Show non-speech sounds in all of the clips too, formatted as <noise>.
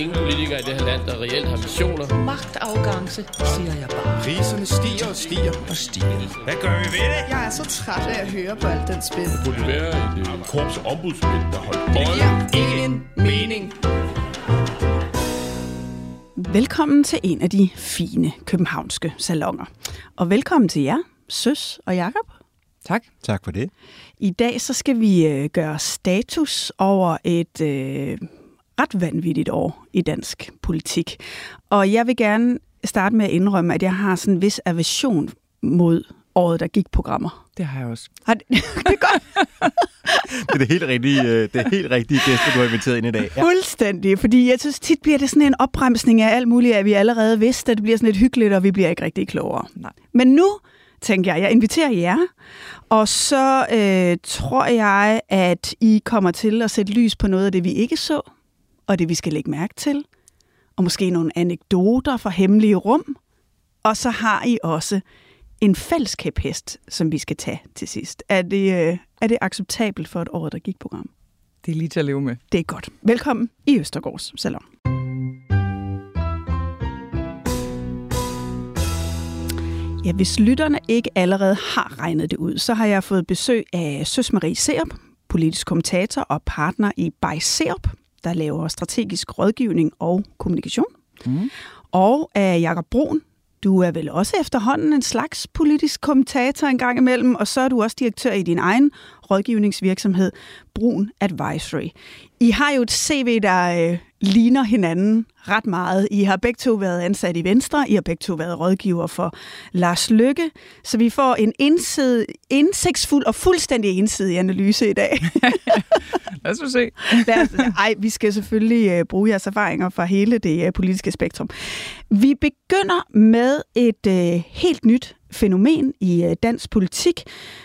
Ingen politikere i det her land, der reelt har missioner. Magtafgangse, siger jeg bare. Priserne stiger og stiger og stiger. Hvad gør vi ved det? Jeg er så træt af at høre på alt den spil. Det burde være et uh, korps ombudsmænd, der holdt Det giver ingen mening. Velkommen til en af de fine københavnske salonger. Og velkommen til jer, Søs og Jakob. Tak. Tak for det. I dag så skal vi øh, gøre status over et øh, ret vanvittigt år i dansk politik. Og jeg vil gerne starte med at indrømme, at jeg har sådan en vis aversion mod året, der gik programmer. Det har jeg også. Har det, <laughs> det er godt. Det er det helt rigtige, øh, det er helt rigtige gæster, du har inviteret ind i dag. Ja. Fuldstændig, fordi jeg synes tit bliver det sådan en opbremsning af alt muligt, at vi allerede vidste, at det bliver sådan lidt hyggeligt, og vi bliver ikke rigtig klogere. Nej. Men nu tænker jeg, jeg inviterer jer, og så øh, tror jeg, at I kommer til at sætte lys på noget af det, vi ikke så, og det, vi skal lægge mærke til, og måske nogle anekdoter fra hemmelige rum, og så har I også en fællesskabhest, som vi skal tage til sidst. Er det, øh, er det acceptabelt for et år, der gik program? Det er lige til at leve med. Det er godt. Velkommen i Østergårds Salon. Ja, hvis lytterne ikke allerede har regnet det ud, så har jeg fået besøg af Søs Marie Serup, politisk kommentator og partner i By Serup, der laver strategisk rådgivning og kommunikation. Mm. Og af Jakob Brun, du er vel også efterhånden en slags politisk kommentator en gang imellem, og så er du også direktør i din egen rådgivningsvirksomhed, Brun Advisory. I har jo et CV, der øh, ligner hinanden ret meget. I har begge to været ansat i Venstre, I har begge to været rådgiver for Lars Lykke, så vi får en indside, indsigtsfuld og fuldstændig ensidig analyse i dag. <laughs> Lad os se. Lad os, ej, vi skal selvfølgelig uh, bruge jeres erfaringer fra hele det uh, politiske spektrum. Vi begynder med et uh, helt nyt fænomen i øh, dansk politik,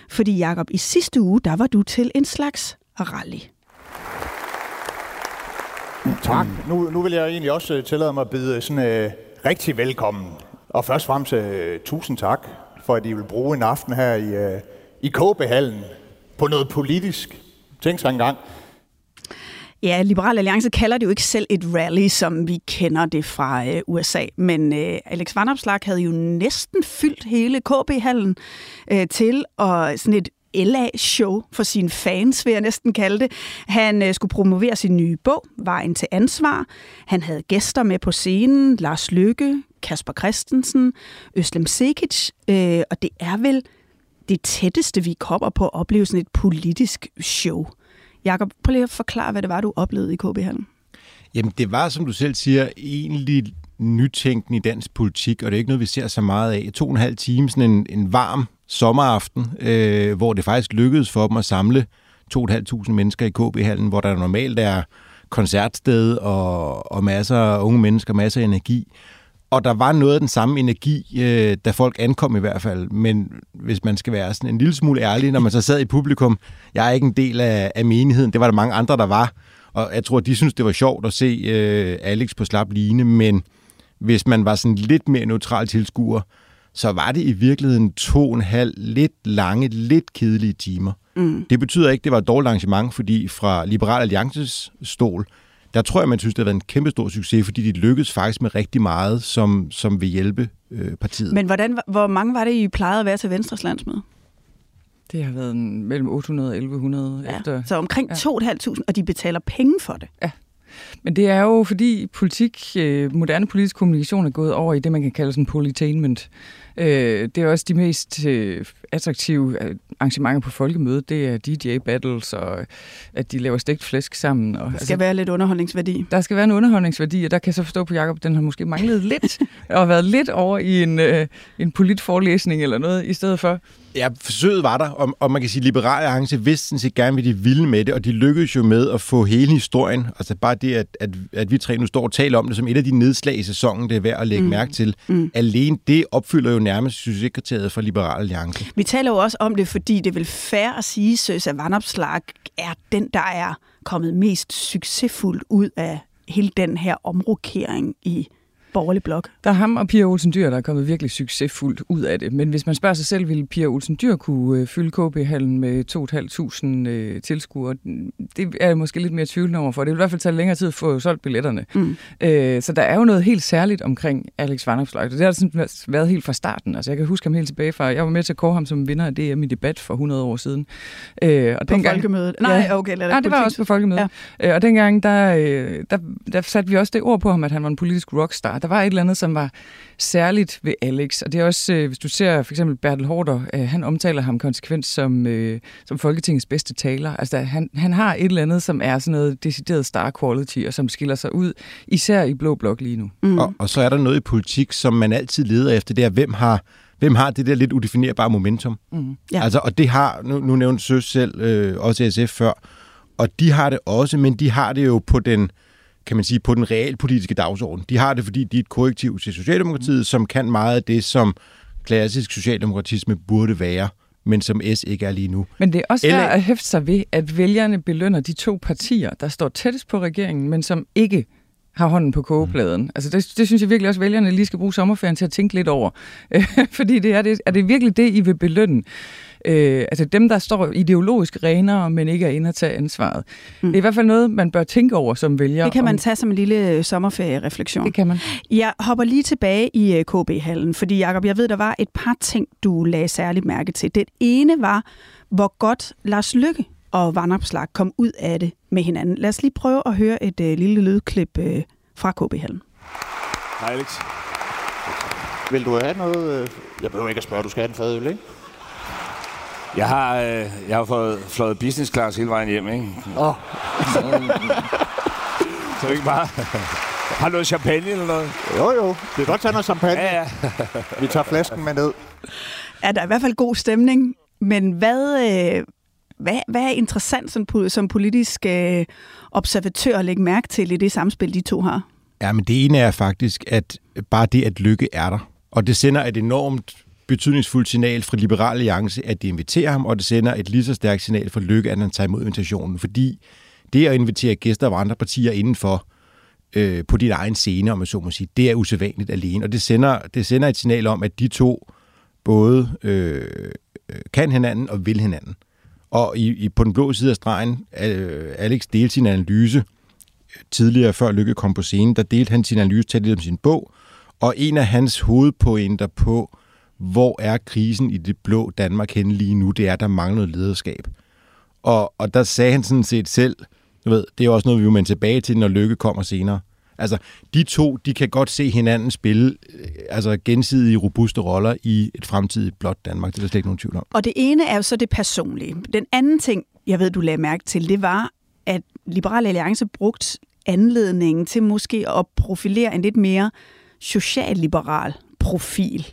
fordi Jakob i sidste uge, der var du til en slags rally. Tak. Nu, nu vil jeg egentlig også øh, tillade mig at byde øh, sådan uh, rigtig velkommen. Og først og fremmest uh, tusind tak, for at I vil bruge en aften her i, uh, i KB-hallen på noget politisk. Tænk sig engang. Ja, Liberal Alliance kalder det jo ikke selv et rally, som vi kender det fra øh, USA. Men øh, Alex Vanopslag havde jo næsten fyldt hele KB-hallen øh, til og sådan et LA-show for sine fans, vil jeg næsten kalde det. Han øh, skulle promovere sin nye bog, Vejen til ansvar. Han havde gæster med på scenen, Lars Lykke, Kasper Christensen, Øslem Sekic, øh, og det er vel det tætteste, vi kommer på at opleve sådan et politisk show. Jakob, prøv lige at forklare, hvad det var, du oplevede i KB-hallen. Jamen, det var, som du selv siger, egentlig nytænkende i dansk politik, og det er ikke noget, vi ser så meget af. To og en halv time, sådan en, en varm sommeraften, øh, hvor det faktisk lykkedes for dem at samle 2.500 mennesker i KB-hallen, hvor der normalt er koncertsted og, og masser af unge mennesker, masser af energi. Og der var noget af den samme energi, øh, da folk ankom i hvert fald. Men hvis man skal være sådan en lille smule ærlig, når man så sad i publikum, jeg er ikke en del af, af menigheden, det var der mange andre, der var. Og jeg tror, de synes, det var sjovt at se øh, Alex på slap line, men hvis man var sådan lidt mere neutral tilskuer, så var det i virkeligheden to og en halv lidt lange, lidt kedelige timer. Mm. Det betyder ikke, at det var et dårligt arrangement, fordi fra Liberal Alliances stol, der tror jeg, man synes, det har været en kæmpe stor succes, fordi de lykkedes faktisk med rigtig meget, som, som vil hjælpe øh, partiet. Men hvordan, hvor mange var det, I plejede at være til Venstres landsmøde? Det har været mellem 800 og 1100 ja. efter. Så omkring ja. 2.500, og de betaler penge for det. Ja. Men det er jo fordi politik, moderne politisk kommunikation er gået over i det, man kan kalde sådan politainment. Øh, det er også de mest øh, attraktive øh, arrangementer på folkemødet. Det er DJ-battles, og at de laver stegt flæsk sammen. Og, der skal altså, være lidt underholdningsværdi. Der skal være en underholdningsværdi, og der kan jeg så forstå på Jacob, den har måske manglet <laughs> lidt, og været lidt over i en, øh, en politforelæsning eller noget, i stedet for. Ja, forsøget var der, og, og man kan sige, at Liberale Alliance vidste sådan set gerne, hvad de ville med det, og de lykkedes jo med at få hele historien, altså bare det, at, at, at vi tre nu står og taler om det som et af de nedslag i sæsonen, det er værd at lægge mm. mærke til. Mm. Alene det opfylder jo nærmest succeskriteriet for Liberal Alliance. Vi taler jo også om det, fordi det vil fair at sige, at Vandopslag er den, der er kommet mest succesfuldt ud af hele den her omrokering i borgerlig blok. Der er ham og Pia Olsen Dyr, der er kommet virkelig succesfuldt ud af det. Men hvis man spørger sig selv, ville Pia Olsen Dyr kunne øh, fylde KB-hallen med 2.500 øh, tilskuere? Det er jeg måske lidt mere tvivlende over for. Det vil i hvert fald tage længere tid at få solgt billetterne. Mm. Øh, så der er jo noget helt særligt omkring Alex Vanopslagh. Det har sådan været helt fra starten. Altså, jeg kan huske ham helt tilbage fra... Jeg var med til at kåre ham som vinder af DM i debat for 100 år siden. Øh, og på dengang, folkemødet? Nej, ja, okay. Nej, det var også på folkemødet. Ja. Øh, og dengang, der, øh, der, der satte vi også det ord på ham, at han var en politisk rockstar der var et eller andet, som var særligt ved Alex. Og det er også, øh, hvis du ser for eksempel Bertel Hårder, øh, han omtaler ham konsekvent som, øh, som Folketingets bedste taler. Altså han, han har et eller andet, som er sådan noget decideret star quality, og som skiller sig ud, især i Blå Blok lige nu. Mm. Og, og så er der noget i politik, som man altid leder efter, det er, hvem har hvem har det der lidt udefinerbare momentum? Mm. Ja. Altså, og det har, nu, nu nævnte Søs selv, øh, også SF før, og de har det også, men de har det jo på den, øh, kan man sige, på den realpolitiske dagsorden. De har det, fordi de er et korrektiv til Socialdemokratiet, som kan meget af det, som klassisk socialdemokratisme burde være men som S ikke er lige nu. Men det er også Eller... at hæfte sig ved, at vælgerne belønner de to partier, der står tættest på regeringen, men som ikke har hånden på kogepladen. Mm. Altså det, det synes jeg virkelig også, at vælgerne lige skal bruge sommerferien til at tænke lidt over. <laughs> Fordi det er, det, er det virkelig det, I vil belønne? Øh, altså dem, der står ideologisk renere, men ikke er inde at tage ansvaret. Mm. Det er i hvert fald noget, man bør tænke over som vælger. Det kan man om... tage som en lille øh, sommerferierefleksion. Det kan man. Jeg hopper lige tilbage i øh, KB-hallen, fordi Jacob, jeg ved, der var et par ting, du lagde særligt mærke til. Det ene var, hvor godt Lars Lykke og Vandopslag kom ud af det med hinanden. Lad os lige prøve at høre et øh, lille lydklip øh, fra KB-hallen. Hej Alex. Vil du have noget? Øh? Jeg behøver ikke at spørge, du skal have en fadøl, ikke? Jeg har, øh, jeg har fået flået business class hele vejen hjem, ikke? Åh. Oh. <laughs> så ikke bare... Har du noget champagne eller noget? Jo, jo. Det er godt tage noget champagne. Ja, ja. <laughs> Vi tager flasken med ned. Ja, der er i hvert fald god stemning. Men hvad, øh, hvad, hvad er interessant som, som politisk øh, observatør at lægge mærke til i det samspil, de to har? Ja, men det ene er faktisk, at bare det, at lykke er der. Og det sender et enormt betydningsfuldt signal fra Liberale Alliance, at de inviterer ham, og det sender et lige så stærkt signal for Lykke, at han tager imod invitationen. Fordi det at invitere gæster af andre partier indenfor øh, på din egen scene, om man så må sige, det er usædvanligt alene. Og det sender, det sender et signal om, at de to både øh, kan hinanden og vil hinanden. Og i, i, på den blå side af stregen, øh, Alex delte sin analyse øh, tidligere, før Lykke kom på scenen, der delte han sin analyse til om sin bog, og en af hans hovedpointer på hvor er krisen i det blå Danmark henne lige nu? Det er, der mangler noget lederskab. Og, og der sagde han sådan set selv, du ved, det er også noget, vi vil vende tilbage til, når Lykke kommer senere. Altså, de to, de kan godt se hinanden spille øh, altså gensidige robuste roller i et fremtidigt blåt Danmark. Det er der slet ikke nogen tvivl om. Og det ene er jo så det personlige. Den anden ting, jeg ved, du lagde mærke til, det var, at Liberale Alliance brugt anledningen til måske at profilere en lidt mere socialliberal profil.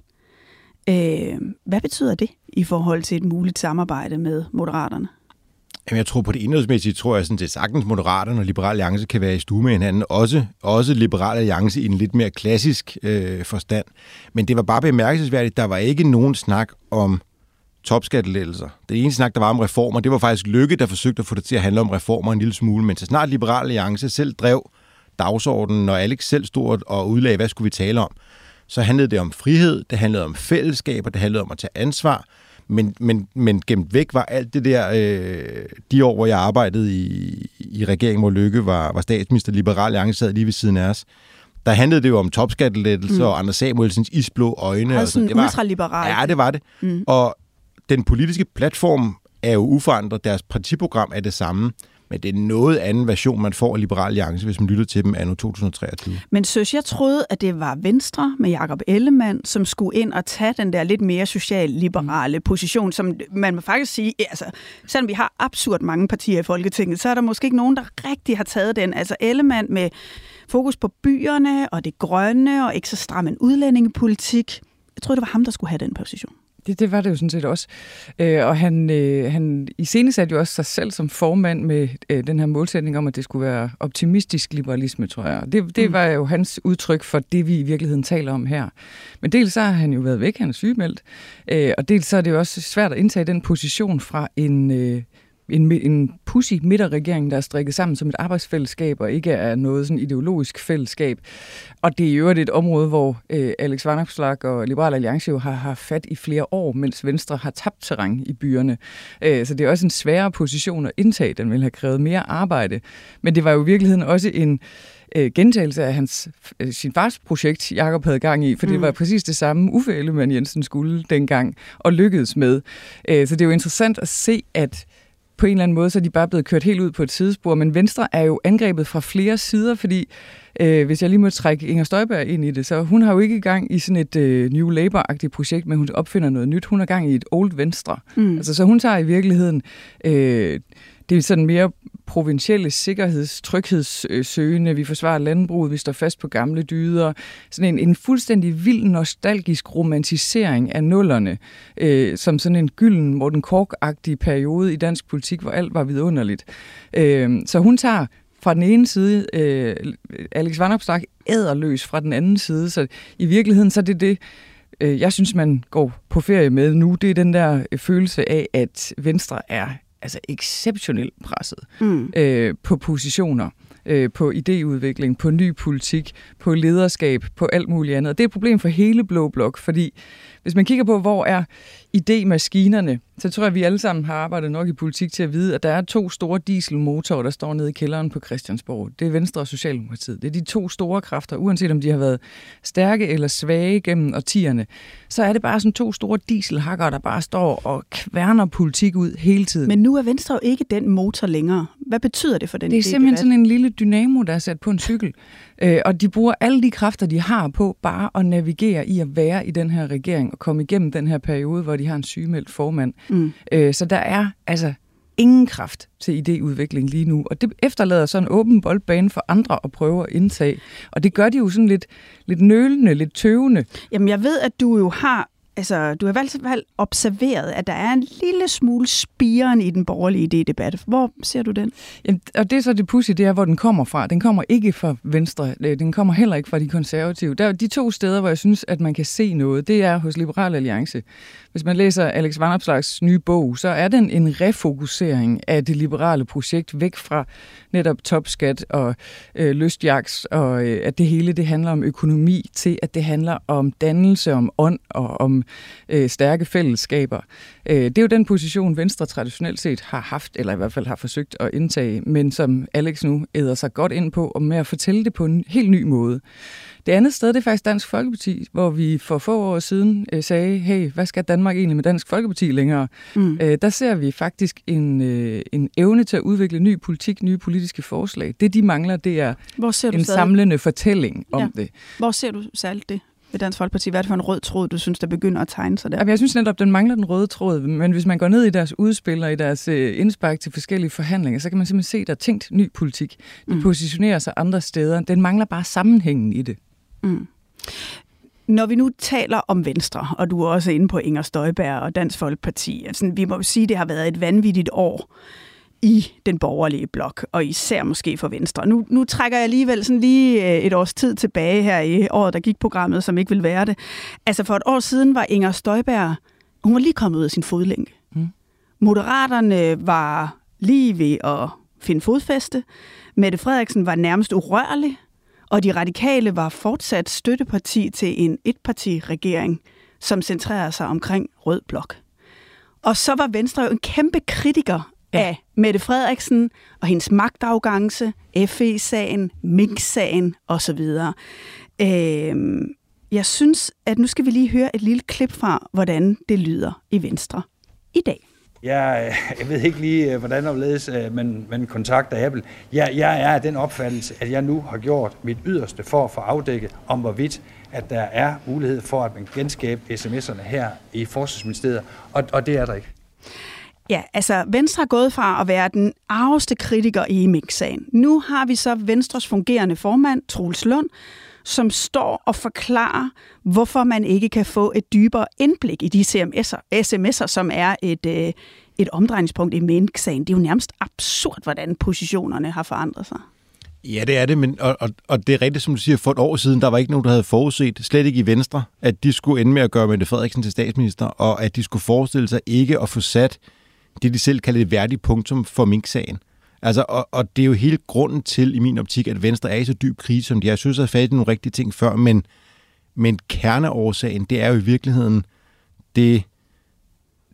Øh, hvad betyder det i forhold til et muligt samarbejde med Moderaterne? Jamen, jeg tror på det indholdsmæssige, tror jeg sådan det sagtens Moderaterne og Liberal Alliance kan være i stue med hinanden. Også, også Liberal Alliance i en lidt mere klassisk øh, forstand. Men det var bare bemærkelsesværdigt. Der var ikke nogen snak om topskattelettelser. Det eneste snak, der var om reformer, det var faktisk Lykke, der forsøgte at få det til at handle om reformer en lille smule. Men så snart Liberal Alliance selv drev dagsordenen, når Alex selv stod og udlagde, hvad skulle vi tale om, så handlede det om frihed, det handlede om fællesskaber, det handlede om at tage ansvar, men, men, men gemt væk var alt det der, øh, de år, hvor jeg arbejdede i, i regeringen, hvor Lykke var, var statsminister, Liberal Alliance sad lige ved siden af os, der handlede det jo om topskattelettelser mm. og Anders Samuelsens isblå øjne. Altså sådan det var, ultraliberal. Ja, det var det. Mm. Og den politiske platform er jo uforandret, deres partiprogram er det samme, men det er noget anden version, man får af Liberal Alliance, hvis man lytter til dem anno 2023. Men søs, jeg troede, at det var Venstre med Jakob Ellemann, som skulle ind og tage den der lidt mere social-liberale position, som man må faktisk sige, altså, selvom vi har absurd mange partier i Folketinget, så er der måske ikke nogen, der rigtig har taget den. Altså Ellemann med fokus på byerne og det grønne og ikke så stram en udlændingepolitik. Jeg tror, det var ham, der skulle have den position. Det, det var det jo sådan set også. Øh, og han, øh, han iscenesatte jo også sig selv som formand med øh, den her målsætning om, at det skulle være optimistisk liberalisme, tror jeg. Det, det mm. var jo hans udtryk for det, vi i virkeligheden taler om her. Men dels så har han jo været væk, han er sygemeldt, øh, og dels så er det jo også svært at indtage den position fra en... Øh, en, en pussy midterregering, der er strikket sammen som et arbejdsfællesskab, og ikke er noget sådan ideologisk fællesskab. Og det er jo et område, hvor øh, Alex Vanopslagh og Liberal Alliance jo har haft fat i flere år, mens Venstre har tabt terræn i byerne. Øh, så det er også en sværere position at indtage. Den vil have krævet mere arbejde. Men det var jo i virkeligheden også en øh, gentagelse af hans, øh, sin fars projekt, Jakob havde gang i, for mm. det var præcis det samme, Uffe Ellemann Jensen skulle dengang, og lykkedes med. Øh, så det er jo interessant at se, at på en eller anden måde, så er de bare blevet kørt helt ud på et sidespor. Men Venstre er jo angrebet fra flere sider, fordi øh, hvis jeg lige må trække Inger Støjberg ind i det, så hun har jo ikke gang i sådan et øh, New Labour-agtigt projekt, men hun opfinder noget nyt. Hun er gang i et Old Venstre. Mm. Altså, så hun tager i virkeligheden øh, det er sådan mere provincielle sikkerheds- tryghedssøgende. Vi forsvarer landbruget, vi står fast på gamle dyder. Sådan en, en fuldstændig vild nostalgisk romantisering af nullerne, øh, som sådan en gylden Morten kork periode i dansk politik, hvor alt var vidunderligt. Øh, så hun tager fra den ene side, øh, Alex Vanopslagh æderløs fra den anden side, så i virkeligheden så er det det, øh, jeg synes, man går på ferie med nu, det er den der øh, følelse af, at Venstre er altså exceptionelt presset mm. øh, på positioner, øh, på idéudvikling, på ny politik, på lederskab, på alt muligt andet. Og det er et problem for hele Blå Blok, fordi hvis man kigger på, hvor er idémaskinerne, så tror jeg, at vi alle sammen har arbejdet nok i politik til at vide, at der er to store dieselmotorer, der står nede i kælderen på Christiansborg. Det er Venstre og Socialdemokratiet. Det er de to store kræfter, uanset om de har været stærke eller svage gennem årtierne. Så er det bare sådan to store dieselhakker, der bare står og kværner politik ud hele tiden. Men nu er Venstre jo ikke den motor længere. Hvad betyder det for den Det er simpelthen sådan en lille dynamo, der er sat på en cykel. Øh, og de bruger alle de kræfter, de har på bare at navigere i at være i den her regering og komme igennem den her periode, hvor de har en sygemeldt formand. Mm. Øh, så der er altså ingen kraft til idéudvikling lige nu, og det efterlader sådan en åben boldbane for andre at prøve at indtage. Og det gør de jo sådan lidt, lidt nølende, lidt tøvende. Jamen jeg ved, at du jo har altså, du har i hvert fald observeret, at der er en lille smule spiren i den borgerlige idédebat. Hvor ser du den? Jamen, og det er så det pussy, det er, hvor den kommer fra. Den kommer ikke fra Venstre. Øh, den kommer heller ikke fra de konservative. Der de to steder, hvor jeg synes, at man kan se noget. Det er hos Liberal Alliance. Hvis man læser Alex Vanopslags nye bog, så er den en refokusering af det liberale projekt væk fra netop topskat og øh, lystjaks, og øh, at det hele det handler om økonomi, til at det handler om dannelse, om ånd og om øh, stærke fællesskaber. Øh, det er jo den position, Venstre traditionelt set har haft, eller i hvert fald har forsøgt at indtage, men som Alex nu æder sig godt ind på, og med at fortælle det på en helt ny måde. Det andet sted, det er faktisk Dansk Folkeparti, hvor vi for få år siden øh, sagde, hey, hvad skal Danmark egentlig med Dansk Folkeparti længere? Mm. Øh, der ser vi faktisk en, øh, en evne til at udvikle ny politik, nye politiske forslag. Det, de mangler, det er Hvor ser du en stadig? samlende fortælling om ja. det. Hvor ser du særligt det? ved Dansk Folkeparti? Hvad er det for en rød tråd, du synes, der begynder at tegne sig der? Jamen, jeg synes netop, den mangler den røde tråd, men hvis man går ned i deres udspil og i deres øh, indspark til forskellige forhandlinger, så kan man simpelthen se, at der er tænkt ny politik. De mm. positionerer sig andre steder. Den mangler bare sammenhængen i det. Mm. Når vi nu taler om Venstre, og du er også inde på Inger Støjberg og Dansk Folkeparti, altså, vi må jo sige, at det har været et vanvittigt år i den borgerlige blok, og især måske for Venstre. Nu, nu trækker jeg alligevel sådan lige øh, et års tid tilbage her i året, der gik programmet, som ikke vil være det. Altså for et år siden var Inger Støjberg, hun var lige kommet ud af sin fodlænke. Mm. Moderaterne var lige ved at finde fodfæste. Mette Frederiksen var nærmest urørlig og de radikale var fortsat støtteparti til en etpartiregering, som centrerer sig omkring Rød Blok. Og så var Venstre jo en kæmpe kritiker ja. af Mette Frederiksen og hendes magtafgangse, FE-sagen, Mink-sagen osv. Øh, jeg synes, at nu skal vi lige høre et lille klip fra, hvordan det lyder i Venstre i dag. Jeg, øh, jeg ved ikke lige, øh, hvordan omledes øh, man, man kontakter Apple. Jeg, jeg er af den opfattelse, at jeg nu har gjort mit yderste for at få afdækket, om hvorvidt at der er mulighed for, at man genskabe sms'erne her i Forsvarsministeriet, og, og det er der ikke. Ja, altså Venstre er gået fra at være den arveste kritiker i mix-sagen. Nu har vi så Venstres fungerende formand, Troels Lund, som står og forklarer, hvorfor man ikke kan få et dybere indblik i de CMS'er, sms'er, som er et, øh, et omdrejningspunkt i mink-sagen. Det er jo nærmest absurd, hvordan positionerne har forandret sig. Ja, det er det, men, og, og, og det er rigtigt, som du siger, for et år siden, der var ikke nogen, der havde forudset, slet ikke i Venstre, at de skulle ende med at gøre Mette Frederiksen til statsminister, og at de skulle forestille sig ikke at få sat det, de selv kalder et værdigt punktum for Mink-sagen. Altså, og, og det er jo hele grunden til, i min optik, at Venstre er i så dyb krise, som de er. Jeg synes, at jeg har fat i nogle rigtige ting før, men, men kerneårsagen, det er jo i virkeligheden det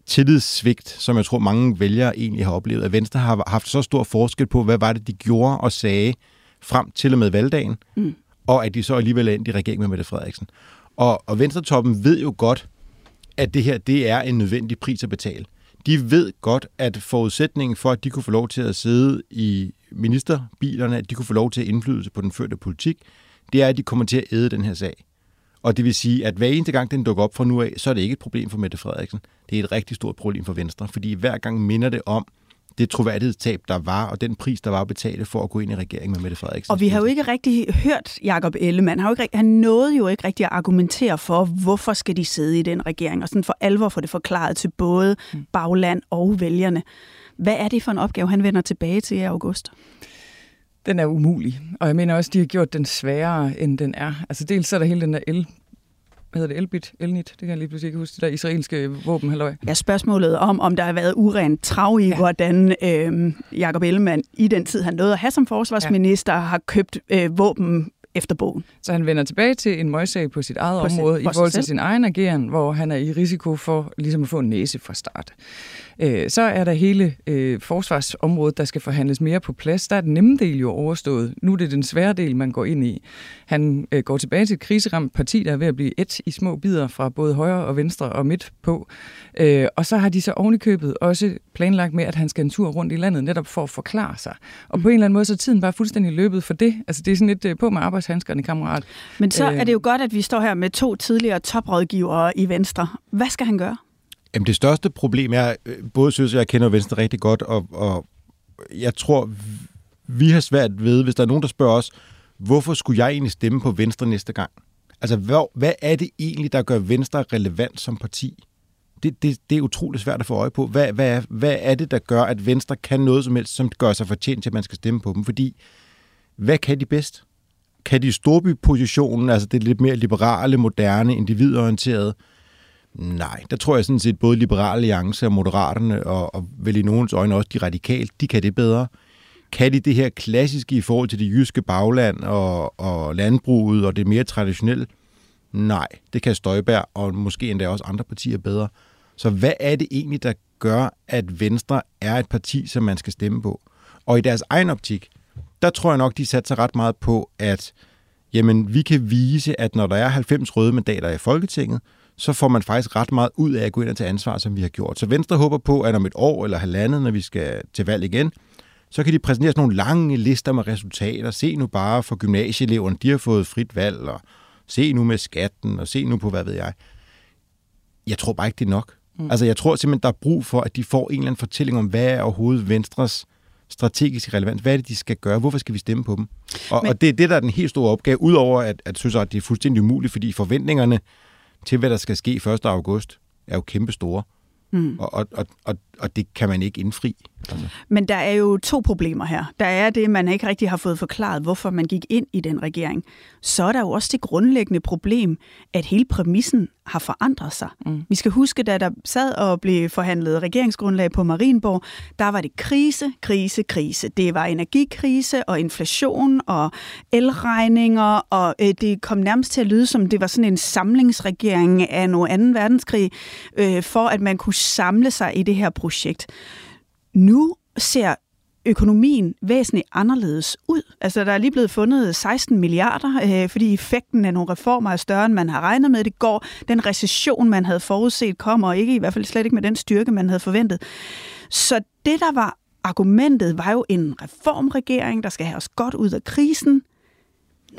tillidssvigt, som jeg tror, mange vælgere egentlig har oplevet. At Venstre har haft så stor forskel på, hvad var det, de gjorde og sagde frem til og med valgdagen, mm. og at de så alligevel er endt i regeringen med Mette Frederiksen. Og, og Venstretoppen ved jo godt, at det her det er en nødvendig pris at betale de ved godt, at forudsætningen for, at de kunne få lov til at sidde i ministerbilerne, at de kunne få lov til at indflydelse på den førte politik, det er, at de kommer til at æde den her sag. Og det vil sige, at hver eneste gang den dukker op fra nu af, så er det ikke et problem for Mette Frederiksen. Det er et rigtig stort problem for Venstre, fordi hver gang minder det om, det troværdighedstab, der var, og den pris, der var at betale for at gå ind i regeringen med Mette Frederiksen. Og vi har jo ikke rigtig hørt Jakob Ellemann. Han, har jo ikke, han nåede jo ikke rigtig at argumentere for, hvorfor skal de sidde i den regering, og sådan for alvor få det forklaret til både mm. bagland og vælgerne. Hvad er det for en opgave, han vender tilbage til i august? Den er umulig, og jeg mener også, de har gjort den sværere, end den er. Altså dels så er der hele den der el hvad hedder det, Elbit, Elnit, det kan jeg lige pludselig ikke huske, det der israelske våben, halløj. Ja, spørgsmålet om, om der har været urent trav i, ja. hvordan øh, Jacob Ellemann i den tid, han nåede at have som forsvarsminister, ja. har købt øh, våben efter bogen. Så han vender tilbage til en møgssag på sit eget på område sin, i forhold til sin egen ageren, hvor han er i risiko for ligesom at få en næse fra start. Øh, så er der hele øh, forsvarsområdet, der skal forhandles mere på plads. Der er den nemme del jo overstået. Nu er det den svære del, man går ind i. Han øh, går tilbage til et kriseramt parti, der er ved at blive et i små bidder fra både højre og venstre og midt på. Øh, og så har de så ovenikøbet også planlagt med, at han skal en tur rundt i landet, netop for at forklare sig. Og på en eller anden måde, så er tiden bare fuldstændig løbet for det. Altså det er sådan lidt øh, på med arbejdshandskerne, kammerat. Men så øh, er det jo godt, at vi står her med to tidligere toprådgivere i Venstre. Hvad skal han gøre? Jamen det største problem er, øh, både synes jeg, jeg kender Venstre rigtig godt, og, og jeg tror, vi har svært ved, hvis der er nogen, der spørger os, hvorfor skulle jeg egentlig stemme på Venstre næste gang? Altså, hvad, hvad er det egentlig, der gør Venstre relevant som parti? Det, det, det er utroligt svært at få øje på. Hvad, hvad, er, hvad er det, der gør, at Venstre kan noget som helst, som gør sig fortjent til, at man skal stemme på dem? Fordi, hvad kan de bedst? Kan de storbypositionen, altså det lidt mere liberale, moderne, individorienterede, Nej, der tror jeg sådan set både Liberale Alliance og Moderaterne, og, og vel i nogens øjne også de radikale, de kan det bedre. Kan de det her klassiske i forhold til det jyske bagland og, og landbruget og det mere traditionelle? Nej, det kan Støjberg og måske endda også andre partier bedre. Så hvad er det egentlig, der gør, at Venstre er et parti, som man skal stemme på? Og i deres egen optik, der tror jeg nok, de satte sig ret meget på, at jamen, vi kan vise, at når der er 90 røde mandater i Folketinget, så får man faktisk ret meget ud af at gå ind og tage ansvar, som vi har gjort. Så Venstre håber på, at om et år eller halvandet, når vi skal til valg igen, så kan de præsentere sådan nogle lange lister med resultater. Se nu bare for gymnasieeleverne, de har fået frit valg, og se nu med skatten, og se nu på hvad ved jeg. Jeg tror bare ikke, det er nok. Mm. Altså, jeg tror simpelthen, der er brug for, at de får en eller anden fortælling om, hvad er overhovedet Venstres strategisk relevant. Hvad er det, de skal gøre? Hvorfor skal vi stemme på dem? Og, Men... og det er det, der er den helt store opgave, udover at, at synes, at det er fuldstændig umuligt, fordi forventningerne til, hvad der skal ske 1. august, er jo kæmpe store. Mm. Og, og, og, og det kan man ikke indfri. Altså. Men der er jo to problemer her. Der er det, man ikke rigtig har fået forklaret, hvorfor man gik ind i den regering. Så er der jo også det grundlæggende problem, at hele præmissen har forandret sig. Mm. Vi skal huske, da der sad og blev forhandlet regeringsgrundlag på Marienborg, der var det krise, krise, krise. Det var energikrise og inflation og elregninger, og øh, det kom nærmest til at lyde som, det var sådan en samlingsregering af noget anden verdenskrig, øh, for at man kunne samle sig i det her projekt. Nu ser økonomien væsentligt anderledes ud. Altså, der er lige blevet fundet 16 milliarder, øh, fordi effekten af nogle reformer er større, end man har regnet med. Det går, den recession, man havde forudset, kommer ikke, i hvert fald slet ikke med den styrke, man havde forventet. Så det, der var argumentet, var jo en reformregering, der skal have os godt ud af krisen,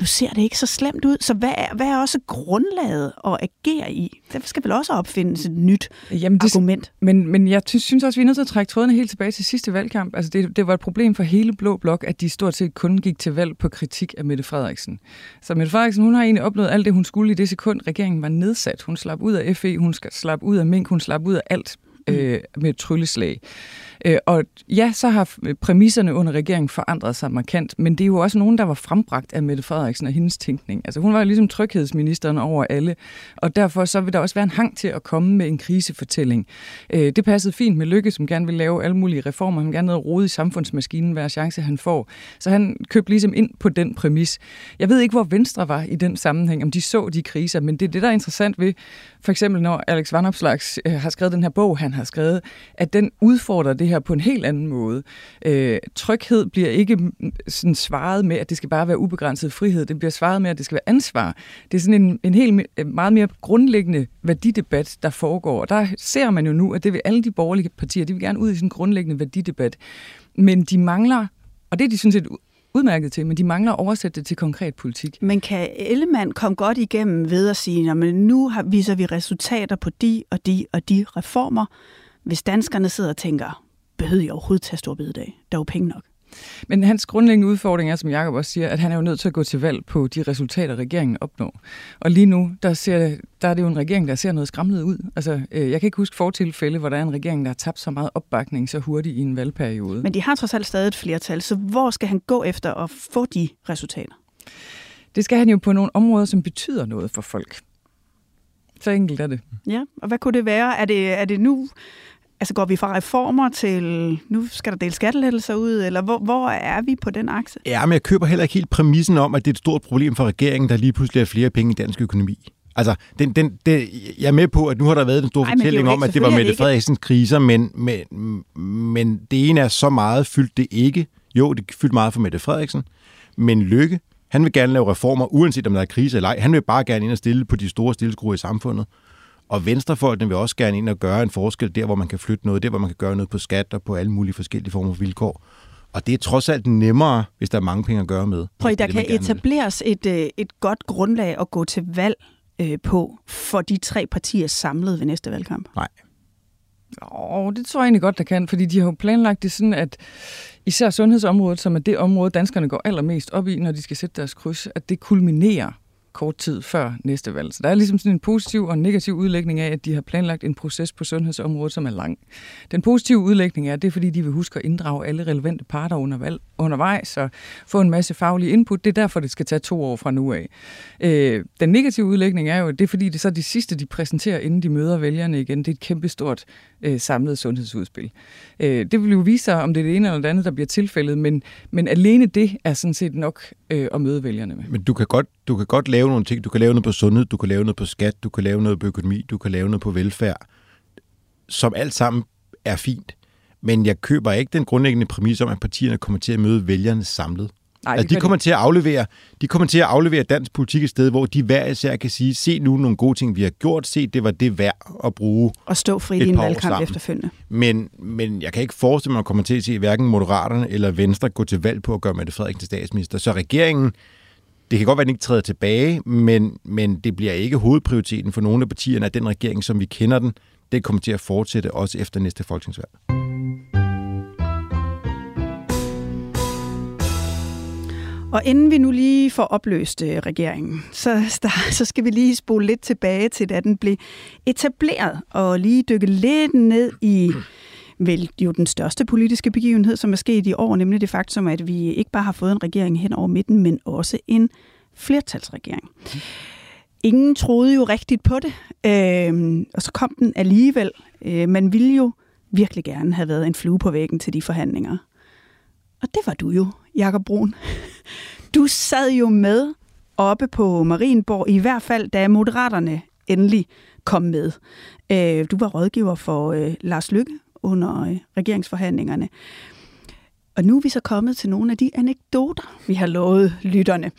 nu ser det ikke så slemt ud. Så hvad er, hvad er også grundlaget at agere i? Der skal vel også opfindes et nyt Jamen det, argument. Men, men jeg synes også, vi er nødt til at trække trådene helt tilbage til sidste valgkamp. Altså det, det var et problem for hele Blå Blok, at de stort set kun gik til valg på kritik af Mette Frederiksen. Så Mette Frederiksen, hun har egentlig opnået alt det, hun skulle i det sekund, regeringen var nedsat. Hun slap ud af FE, hun slap ud af Mink, hun slap ud af alt øh, med et trylleslag. Øh, og ja, så har præmisserne under regeringen forandret sig markant, men det er jo også nogen, der var frembragt af Mette Frederiksen og hendes tænkning. Altså hun var jo ligesom tryghedsministeren over alle, og derfor så vil der også være en hang til at komme med en krisefortælling. Øh, det passede fint med Lykke, som gerne vil lave alle mulige reformer. Han gerne vil rode i samfundsmaskinen hver chance, han får. Så han købte ligesom ind på den præmis. Jeg ved ikke, hvor Venstre var i den sammenhæng, om de så de kriser, men det er det, der er interessant ved, for eksempel når Alex Vanopslags øh, har skrevet den her bog, han har skrevet, at den udfordrer det her på en helt anden måde. Øh, tryghed bliver ikke mm, sådan svaret med, at det skal bare være ubegrænset frihed. Det bliver svaret med, at det skal være ansvar. Det er sådan en, en helt øh, meget mere grundlæggende værdidebat, der foregår. Og der ser man jo nu, at det vil alle de borgerlige partier, de vil gerne ud i sådan en grundlæggende værdidebat. Men de mangler, og det er de sådan set udmærket til, men de mangler at oversætte det til konkret politik. Men kan Ellemann komme godt igennem ved at sige, at nu har, viser vi resultater på de og de og de reformer, hvis danskerne sidder og tænker, behøver jeg overhovedet tage stor bededag? Der er jo penge nok. Men hans grundlæggende udfordring er, som Jacob også siger, at han er jo nødt til at gå til valg på de resultater, regeringen opnår. Og lige nu, der, ser, der er det jo en regering, der ser noget skramlet ud. Altså, øh, jeg kan ikke huske fortilfælde, hvor der er en regering, der har tabt så meget opbakning så hurtigt i en valgperiode. Men de har trods alt stadig et flertal, så hvor skal han gå efter at få de resultater? Det skal han jo på nogle områder, som betyder noget for folk. Så enkelt er det. Ja, og hvad kunne det være? Er det, er det nu Altså går vi fra reformer til, nu skal der dele skattelettelser ud, eller hvor, hvor er vi på den akse? Ja, men jeg køber heller ikke helt præmissen om, at det er et stort problem for regeringen, der lige pludselig er flere penge i dansk økonomi. Altså, den, den, den, jeg er med på, at nu har der været en stor Ej, fortælling om, at det var Mette Frederiksens kriser, men, men, men det ene er så meget, fyldt det ikke. Jo, det fyldt meget for Mette Frederiksen, men Lykke, han vil gerne lave reformer, uanset om der er krise eller ej. Han vil bare gerne ind og stille på de store stilleskruer i samfundet. Og venstrefolkene vil også gerne ind og gøre en forskel der, hvor man kan flytte noget, der hvor man kan gøre noget på skat og på alle mulige forskellige former for vilkår. Og det er trods alt nemmere, hvis der er mange penge at gøre med. Prøv, der det, kan etableres et, øh, et godt grundlag at gå til valg øh, på for de tre partier samlet ved næste valgkamp. Nej. Åh, det tror jeg egentlig godt, der kan, fordi de har jo planlagt det sådan, at især sundhedsområdet, som er det område, danskerne går allermest op i, når de skal sætte deres kryds, at det kulminerer kort tid før næste valg. Så der er ligesom sådan en positiv og negativ udlægning af, at de har planlagt en proces på sundhedsområdet, som er lang. Den positive udlægning er, at det er fordi, de vil huske at inddrage alle relevante parter under valg, undervejs og få en masse faglige input. Det er derfor, det skal tage to år fra nu af. Øh, den negative udlægning er jo, at det er fordi, det er så de sidste, de præsenterer, inden de møder vælgerne igen. Det er et kæmpestort øh, samlet sundhedsudspil. Øh, det vil jo vise sig, om det er det ene eller det andet, der bliver tilfældet, men, men alene det er sådan set nok øh, at møde vælgerne med. Men du kan, godt, du kan godt lave nogle ting. Du kan lave noget på sundhed, du kan lave noget på skat, du kan lave noget på økonomi, du kan lave noget på velfærd, som alt sammen er fint. Men jeg køber ikke den grundlæggende præmis om, at partierne kommer til at møde vælgerne samlet. Nej, altså, de kommer til at aflevere, de kommer til at aflevere dansk politik et sted, hvor de hver især kan sige, se nu nogle gode ting, vi har gjort, se det var det værd at bruge Og stå fri i en valgkamp efterfølgende. Men, men jeg kan ikke forestille mig, at man kommer til at se hverken Moderaterne eller Venstre gå til valg på at gøre Mette Frederiksen til statsminister. Så regeringen, det kan godt være, at den ikke træder tilbage, men, men det bliver ikke hovedprioriteten for nogle af partierne, at den regering, som vi kender den, det kommer til at fortsætte også efter næste folketingsvalg. Og inden vi nu lige får opløst øh, regeringen, så, så skal vi lige spole lidt tilbage til, da den blev etableret, og lige dykke lidt ned i vel jo den største politiske begivenhed, som er sket i år, nemlig det faktum, at vi ikke bare har fået en regering hen over midten, men også en flertalsregering. Ingen troede jo rigtigt på det, øh, og så kom den alligevel. Øh, man ville jo virkelig gerne have været en flue på væggen til de forhandlinger. Og det var du jo, Jakob Brun. <laughs> Du sad jo med oppe på Marienborg, i hvert fald da Moderaterne endelig kom med. Øh, du var rådgiver for øh, Lars Lykke under øh, regeringsforhandlingerne. Og nu er vi så kommet til nogle af de anekdoter, vi har lovet lytterne.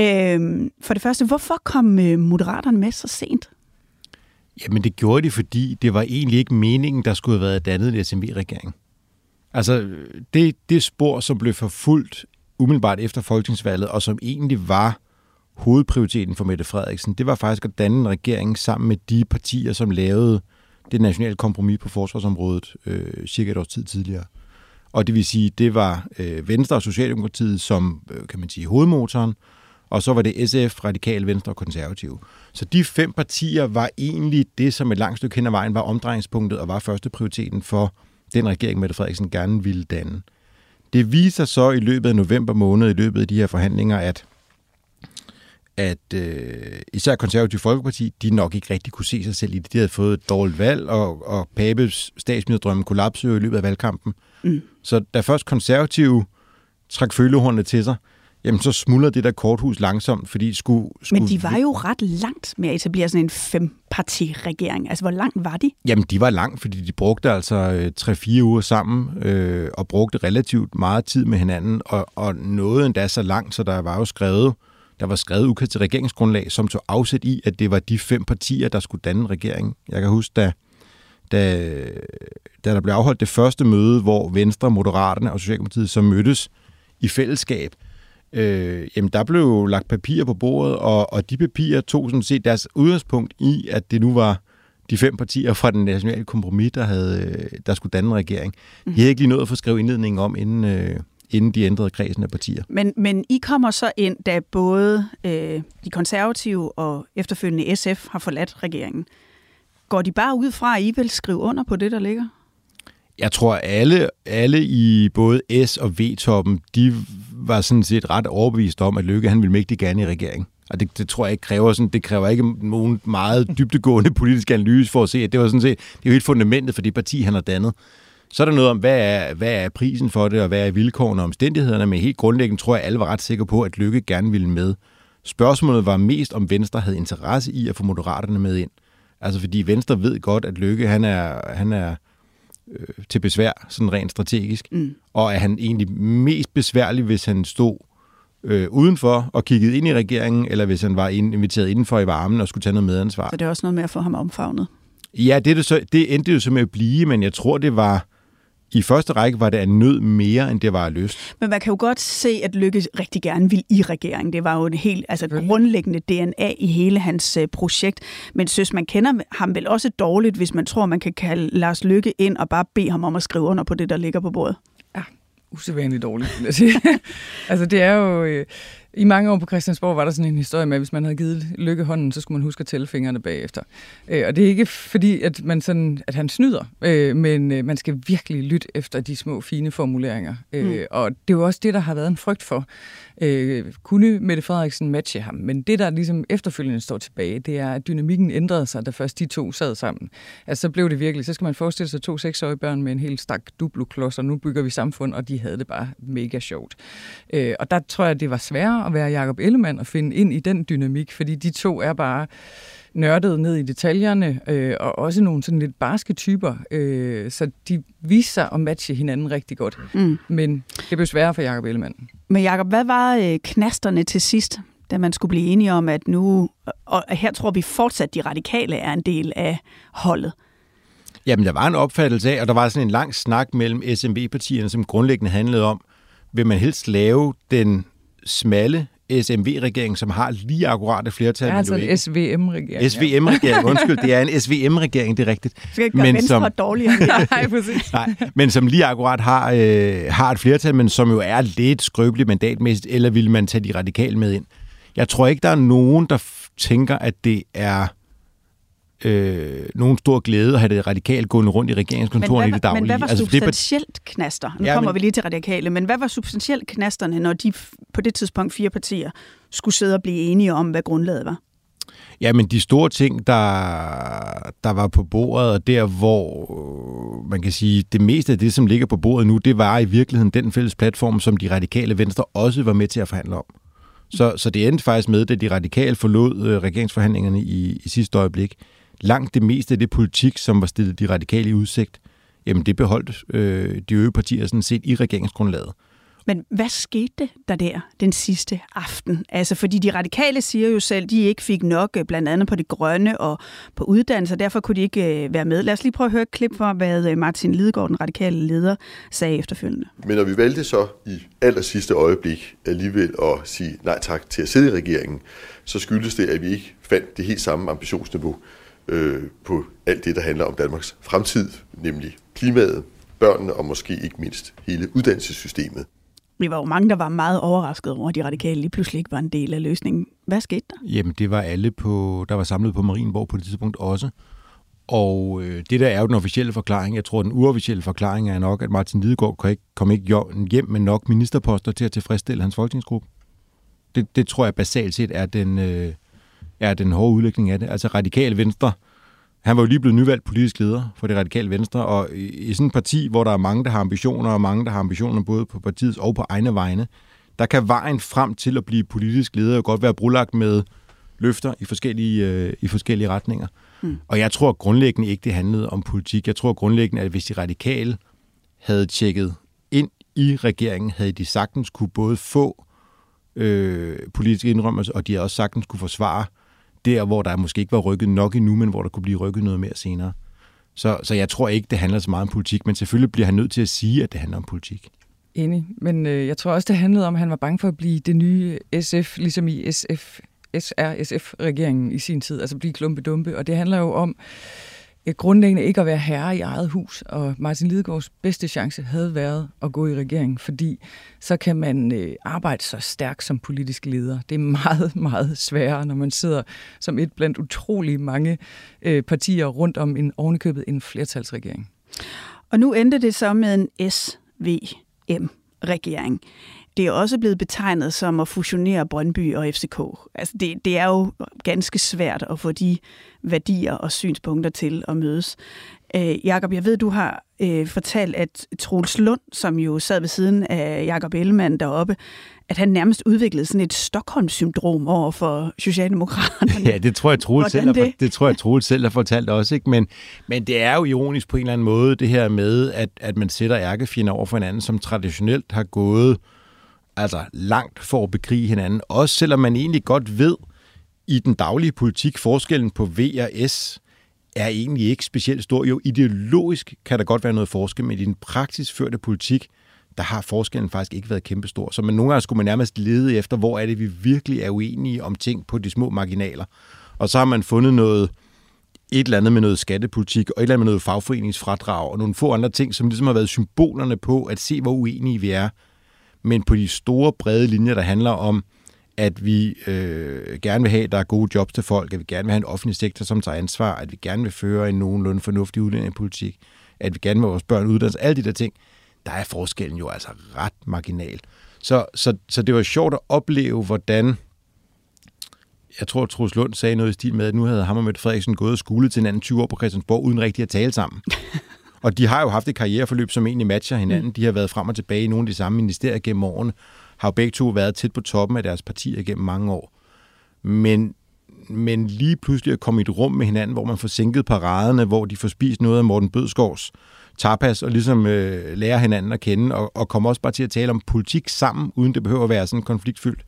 Øhm, for det første, hvorfor kom øh, Moderaterne med så sent? Jamen det gjorde de, fordi det var egentlig ikke meningen, der skulle have været dannet en SMV-regering. Altså det, det spor, som blev forfulgt umiddelbart efter folketingsvalget, og som egentlig var hovedprioriteten for Mette Frederiksen, det var faktisk at danne en regering sammen med de partier, som lavede det nationale kompromis på forsvarsområdet øh, cirka et års tid tidligere. Og det vil sige, det var øh, Venstre og Socialdemokratiet som, øh, kan man sige, hovedmotoren, og så var det SF, Radikal Venstre og Konservative. Så de fem partier var egentlig det, som et langt stykke hen ad vejen var omdrejningspunktet og var første prioriteten for den regering, Mette Frederiksen gerne ville danne. Det viser så i løbet af november måned, i løbet af de her forhandlinger, at at øh, især konservative Folkeparti, de nok ikke rigtig kunne se sig selv i det. De havde fået et dårligt valg, og, og Papes statsministerdrømme kollapsede i løbet af valgkampen. Mm. Så da først konservative trak følehornene til sig, jamen så smuldrer det der korthus langsomt, fordi skulle, skulle... Men de var jo ret langt med at etablere sådan en femparti-regering. Altså, hvor langt var de? Jamen, de var langt, fordi de brugte altså 3-4 øh, uger sammen, øh, og brugte relativt meget tid med hinanden, og, og nåede endda så langt, så der var jo skrevet, der var skrevet udkast til regeringsgrundlag, som tog afsæt i, at det var de fem partier, der skulle danne regeringen. regering. Jeg kan huske, da, da, da der blev afholdt det første møde, hvor Venstre, Moderaterne og Socialdemokratiet så mødtes i fællesskab, øh, jamen der blev lagt papirer på bordet, og, og de papirer tog sådan set deres udgangspunkt i, at det nu var de fem partier fra den nationale kompromis, der, havde, øh, der skulle danne regering. De havde ikke lige nået at få skrevet indledningen om, inden, øh, inden de ændrede kredsen af partier. Men, men I kommer så ind, da både øh, de konservative og efterfølgende SF har forladt regeringen. Går de bare ud fra, at I vil skrive under på det, der ligger? Jeg tror, alle, alle i både S og V-toppen, de var sådan set ret overbevist om, at Lykke han ville mægtig gerne i regering. Og det, det tror jeg ikke kræver sådan, det kræver ikke nogen meget dybtegående <laughs> politisk analyse for at se, at det var sådan set, det er jo helt fundamentet for det parti, han har dannet. Så er der noget om, hvad er, hvad er prisen for det, og hvad er vilkårene og omstændighederne, men helt grundlæggende tror jeg, at alle var ret sikre på, at Lykke gerne ville med. Spørgsmålet var mest, om Venstre havde interesse i at få Moderaterne med ind. Altså fordi Venstre ved godt, at Lykke han er, han er øh, til besvær, sådan rent strategisk, mm. og er han egentlig mest besværlig, hvis han stod øh, udenfor og kiggede ind i regeringen, eller hvis han var inviteret indenfor i varmen og skulle tage noget medansvar. Så det er også noget med at få ham omfavnet? Ja, det, det, så, det endte jo så med at blive, men jeg tror, det var i første række var det af nød mere, end det var af lyst. Men man kan jo godt se, at Lykke rigtig gerne vil i regeringen. Det var jo en helt altså, grundlæggende DNA i hele hans uh, projekt. Men synes, man kender ham vel også dårligt, hvis man tror, man kan kalde Lars Lykke ind og bare bede ham om at skrive under på det, der ligger på bordet. Ja, usædvanligt dårligt, vil jeg sige. <laughs> altså, det er jo... Øh, i mange år på Christiansborg var der sådan en historie med, at hvis man havde givet Lykke hånden, så skulle man huske at tælle fingrene bagefter. Øh, og det er ikke fordi, at, man sådan, at han snyder, øh, men øh, man skal virkelig lytte efter de små, fine formuleringer. Mm. Og det er jo også det, der har været en frygt for. Kunne Mette Frederiksen matche ham? Men det, der ligesom efterfølgende står tilbage, det er, at dynamikken ændrede sig, da først de to sad sammen. Altså, så blev det virkelig, så skal man forestille sig to seksårige børn med en helt stak duplo-klods, og nu bygger vi samfund, og de havde det bare mega sjovt. Og der tror jeg, det var sværere at være Jakob Ellemann og finde ind i den dynamik, fordi de to er bare nørdet ned i detaljerne, øh, og også nogle sådan lidt barske typer, øh, så de viser sig at matche hinanden rigtig godt. Mm. Men det blev sværere for Jakob Ellemann. Men Jakob, hvad var øh, knasterne til sidst, da man skulle blive enige om, at nu, og her tror vi fortsat, de radikale er en del af holdet? Jamen, der var en opfattelse af, og der var sådan en lang snak mellem SMB-partierne, som grundlæggende handlede om, vil man helst lave den smalle SMV-regering, som har lige akkurat et flertal. Det er altså en SVM-regering. SVM-regering, undskyld, det er en SVM-regering, det er rigtigt. Det skal ikke gøre men som, dårligere. <laughs> nej, præcis. Nej, men som lige akkurat har, øh, har et flertal, men som jo er lidt skrøbeligt mandatmæssigt, eller vil man tage de radikale med ind? Jeg tror ikke, der er nogen, der tænker, at det er øh, nogen stor glæde at have det radikalt gående rundt i regeringskontoret i det daglige. Men hvad var altså, substantielt det... knaster? Nu ja, kommer men... vi lige til radikale, men hvad var substantielt knasterne, når de på det tidspunkt fire partier skulle sidde og blive enige om, hvad grundlaget var? Ja, men de store ting, der, der var på bordet, og der hvor man kan sige, det meste af det, som ligger på bordet nu, det var i virkeligheden den fælles platform, som de radikale venstre også var med til at forhandle om. Så, så det endte faktisk med, at de radikale forlod øh, regeringsforhandlingerne i, i sidste øjeblik, langt det meste af det politik, som var stillet de radikale i udsigt, jamen det beholdt øh, de øvrige partier sådan set i regeringsgrundlaget. Men hvad skete der der den sidste aften? Altså, fordi de radikale siger jo selv, at de ikke fik nok, øh, blandt andet på det grønne og på uddannelse, og derfor kunne de ikke øh, være med. Lad os lige prøve at høre et klip for, hvad øh, Martin Lidegaard, den radikale leder, sagde efterfølgende. Men når vi valgte så i aller sidste øjeblik alligevel at sige nej tak til at sidde i regeringen, så skyldes det, at vi ikke fandt det helt samme ambitionsniveau øh, på alt det, der handler om Danmarks fremtid, nemlig klimaet, børnene og måske ikke mindst hele uddannelsessystemet. Vi var jo mange, der var meget overrasket over, at de radikale lige pludselig ikke var en del af løsningen. Hvad skete der? Jamen, det var alle, på, der var samlet på Marienborg på det tidspunkt også. Og øh, det der er jo den officielle forklaring. Jeg tror, den uofficielle forklaring er nok, at Martin Lidegaard kom ikke, kom ikke hjem med nok ministerposter til at tilfredsstille hans folketingsgruppe. Det, det tror jeg basalt set er den, øh, er den hårde udlægning af det. Altså radikale venstre, han var jo lige blevet nyvalgt politisk leder for det radikale venstre, og i, sådan et parti, hvor der er mange, der har ambitioner, og mange, der har ambitioner både på partiets og på egne vegne, der kan vejen frem til at blive politisk leder jo godt være brulagt med løfter i forskellige, øh, i forskellige retninger. Mm. Og jeg tror grundlæggende ikke, det handlede om politik. Jeg tror grundlæggende, at hvis de radikale havde tjekket ind i regeringen, havde de sagtens kunne både få øh, politiske indrømmelser, og de havde også sagtens kunne forsvare der, hvor der måske ikke var rykket nok endnu, men hvor der kunne blive rykket noget mere senere. Så, så jeg tror ikke, det handler så meget om politik, men selvfølgelig bliver han nødt til at sige, at det handler om politik. Enig, men øh, jeg tror også, det handlede om, at han var bange for at blive det nye SF, ligesom i SF, SRSF-regeringen i sin tid, altså blive klumpedumpe, og det handler jo om, grundlæggende ikke at være herre i eget hus, og Martin Lidegaards bedste chance havde været at gå i regering, fordi så kan man øh, arbejde så stærkt som politisk leder. Det er meget, <laughs> meget sværere, når man sidder som et blandt utrolig mange øh, partier rundt om en ovenikøbet en flertalsregering. Og nu endte det så med en SVM-regering det er også blevet betegnet som at fusionere Brøndby og FCK. Altså det, det er jo ganske svært at få de værdier og synspunkter til at mødes. Øh, Jakob, jeg ved, du har øh, fortalt, at Troels Lund, som jo sad ved siden af Jakob Ellemann deroppe, at han nærmest udviklede sådan et Stockholm-syndrom over for Socialdemokraterne. Ja, det tror jeg, Troels selv, det? det tror jeg, Troels selv har fortalt også. Ikke? Men, men det er jo ironisk på en eller anden måde, det her med, at, at man sætter ærkefjender over for hinanden, som traditionelt har gået øh, altså langt for at bekrige hinanden. Også selvom man egentlig godt ved, i den daglige politik, forskellen på V og S er egentlig ikke specielt stor. Jo, ideologisk kan der godt være noget forskel, men i den praktisk førte politik, der har forskellen faktisk ikke været kæmpestor. Så man, nogle gange skulle man nærmest lede efter, hvor er det, vi virkelig er uenige om ting på de små marginaler. Og så har man fundet noget, et eller andet med noget skattepolitik, og et eller andet med noget fagforeningsfradrag, og nogle få andre ting, som ligesom har været symbolerne på at se, hvor uenige vi er men på de store, brede linjer, der handler om, at vi øh, gerne vil have, at der er gode jobs til folk, at vi gerne vil have en offentlig sektor, som tager ansvar, at vi gerne vil føre en nogenlunde fornuftig udlændingepolitik, at vi gerne vil have vores børn uddannes, altså alle de der ting, der er forskellen jo altså ret marginal. Så, så, så det var sjovt at opleve, hvordan jeg tror, at Troels Lund sagde noget i stil med, at nu havde ham og Mette Frederiksen gået og skole til en anden 20 år på Christiansborg, uden rigtig at tale sammen. <laughs> Og de har jo haft et karriereforløb, som egentlig matcher hinanden. Mm. De har været frem og tilbage i nogle af de samme ministerier gennem årene. Har jo begge to været tæt på toppen af deres partier gennem mange år. Men, men lige pludselig at komme i et rum med hinanden, hvor man får sænket paraderne, hvor de får spist noget af Morten Bødskovs tapas, og ligesom øh, lærer hinanden at kende, og, og kommer også bare til at tale om politik sammen, uden det behøver at være sådan konfliktfyldt.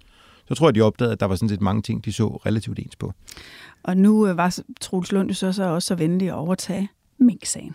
Så tror jeg, de opdagede, at der var sådan set mange ting, de så relativt ens på. Og nu øh, var Troels Lund så, så også så venlig at overtage Mink-sagen.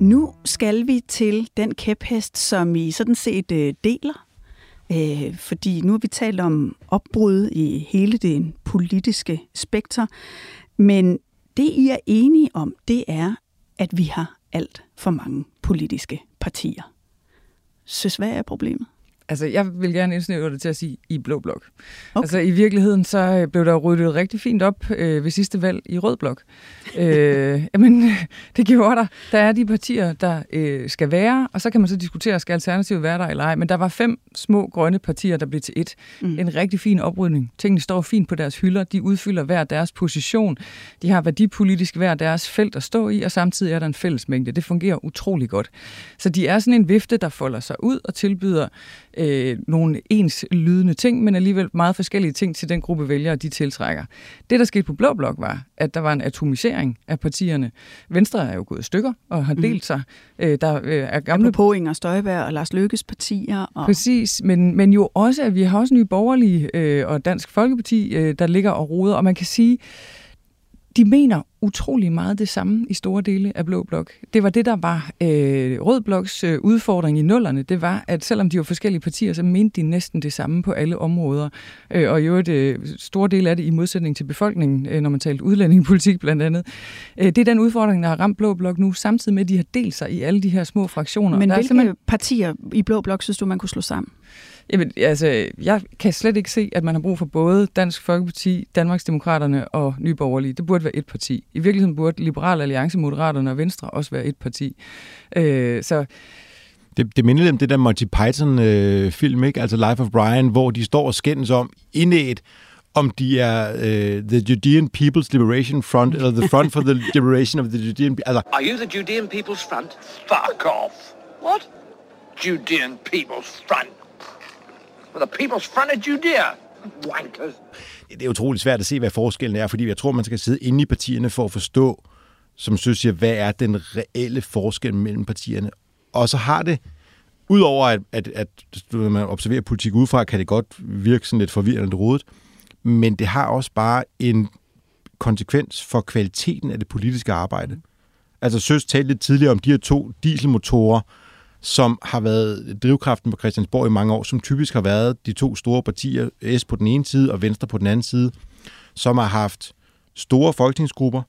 nu skal vi til den kæphest, som I sådan set øh, deler. Øh, fordi nu har vi talt om opbrud i hele det politiske spekter. Men det, I er enige om, det er, at vi har alt for mange politiske partier. Synes, hvad er problemet? Altså, jeg vil gerne indsnævre det til at sige i blå blok. Okay. Altså, i virkeligheden, så øh, blev der ryddet rigtig fint op øh, ved sidste valg i rød blok. øh, jamen, <laughs> det gjorde der. Der er de partier, der øh, skal være, og så kan man så diskutere, skal Alternativet være der eller ej. Men der var fem små grønne partier, der blev til et. Mm. En rigtig fin oprydning. Tingene står fint på deres hylder. De udfylder hver deres position. De har værdipolitisk hver deres felt at stå i, og samtidig er der en fællesmængde. Det fungerer utrolig godt. Så de er sådan en vifte, der folder sig ud og tilbyder øh, nogle ens lydende ting, men alligevel meget forskellige ting til den gruppe vælgere, de tiltrækker. Det, der skete på Blå Blok, var, at der var en atomisering af partierne. Venstre er jo gået i stykker og har mhm. delt sig. Øh, der øh, er gamle... På Inger Støjberg og Lars Lykkes partier. Og... Præcis, men, men jo også, at vi har også nye borgerlige øh, og Dansk Folkeparti, øh, der ligger og roder, og man kan sige, de mener utrolig meget det samme i store dele af Blå Blok. Det var det, der var øh, Rød Bloks øh, udfordring i nullerne. Det var, at selvom de var forskellige partier, så mente de næsten det samme på alle områder. Øh, og i øvrigt øh, store dele af det i modsætning til befolkningen, øh, når man talte udlændingepolitik blandt andet. Øh, det er den udfordring, der har ramt Blå Blok nu, samtidig med, at de har delt sig i alle de her små fraktioner. Men der hvilke simpelthen... partier i Blå Blok synes du, man kunne slå sammen? Jamen, altså, jeg kan slet ikke se, at man har brug for både Dansk Folkeparti, Danmarksdemokraterne og Nye Borgerlige. Det burde være et parti. I virkeligheden burde Liberal Alliance, Moderaterne og Venstre også være et parti. Øh, så det, det minder lidt om det der Monty Python-film, øh, ikke? altså Life of Brian, hvor de står og skændes om indæt, om de er uh, The Judean People's Liberation Front, eller The Front for the <laughs> Liberation of the Judean... Altså. Are you the Judean People's Front? Fuck off! What? Judean People's Front for the people's front of Judea. Wankers. Det er utroligt svært at se, hvad forskellen er, fordi jeg tror, man skal sidde inde i partierne for at forstå, som synes jeg, hvad er den reelle forskel mellem partierne. Og så har det, udover at, at, at når man observerer politik udefra, kan det godt virke sådan lidt forvirrende rodet, men det har også bare en konsekvens for kvaliteten af det politiske arbejde. Altså Søs talte lidt tidligere om de her to dieselmotorer, som har været drivkraften på Christiansborg i mange år, som typisk har været de to store partier, S på den ene side og Venstre på den anden side, som har haft store folketingsgrupper,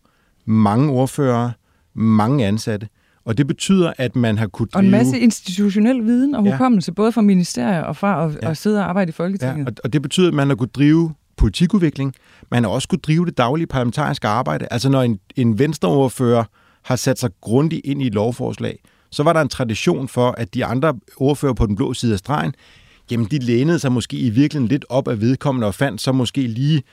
mange ordførere, mange ansatte, og det betyder, at man har kunnet drive... Og en masse institutionel viden og hukommelse, ja. både fra ministerier og fra at, ja. at sidde og arbejde i Folketinget. Ja, og det betyder, at man har kunnet drive politikudvikling. Man har også kunnet drive det daglige parlamentariske arbejde. Altså når en, en venstreordfører har sat sig grundigt ind i et lovforslag, så var der en tradition for, at de andre ordfører på den blå side af stregen, jamen de lænede sig måske i virkeligheden lidt op af vedkommende og fandt så måske lige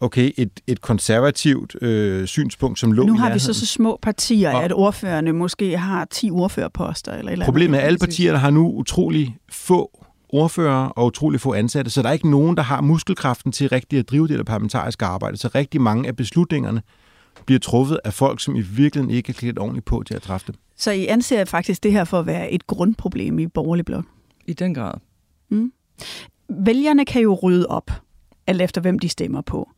okay, et, et konservativt øh, synspunkt, som lå Nu har vi så så små partier, og, at ordførerne måske har 10 ordførerposter. Eller eller problemet er, at alle partierne har nu utrolig få ordfører og utrolig få ansatte, så der er ikke nogen, der har muskelkraften til rigtigt at drive det der parlamentariske arbejde. Så rigtig mange af beslutningerne bliver truffet af folk, som i virkeligheden ikke er klædt ordentligt på til at træffe dem. Så I anser faktisk det her for at være et grundproblem i borgerlig blok? I den grad. Mm. Vælgerne kan jo rydde op, alt efter hvem de stemmer på.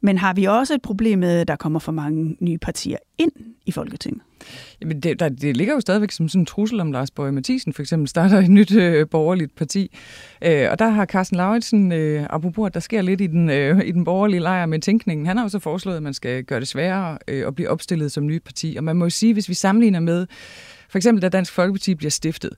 Men har vi også et problem med, at der kommer for mange nye partier ind i Folketinget? Jamen det, der, det ligger jo stadigvæk som sådan en trussel om Lars Borg Mathisen for eksempel starter et nyt øh, borgerligt parti. Øh, og der har Carsten Lauritsen, øh, apropos at der sker lidt i den, øh, i den borgerlige lejr med tænkningen, han har jo så foreslået, at man skal gøre det sværere øh, at blive opstillet som nyt parti. Og man må jo sige, hvis vi sammenligner med for eksempel da Dansk Folkeparti bliver stiftet,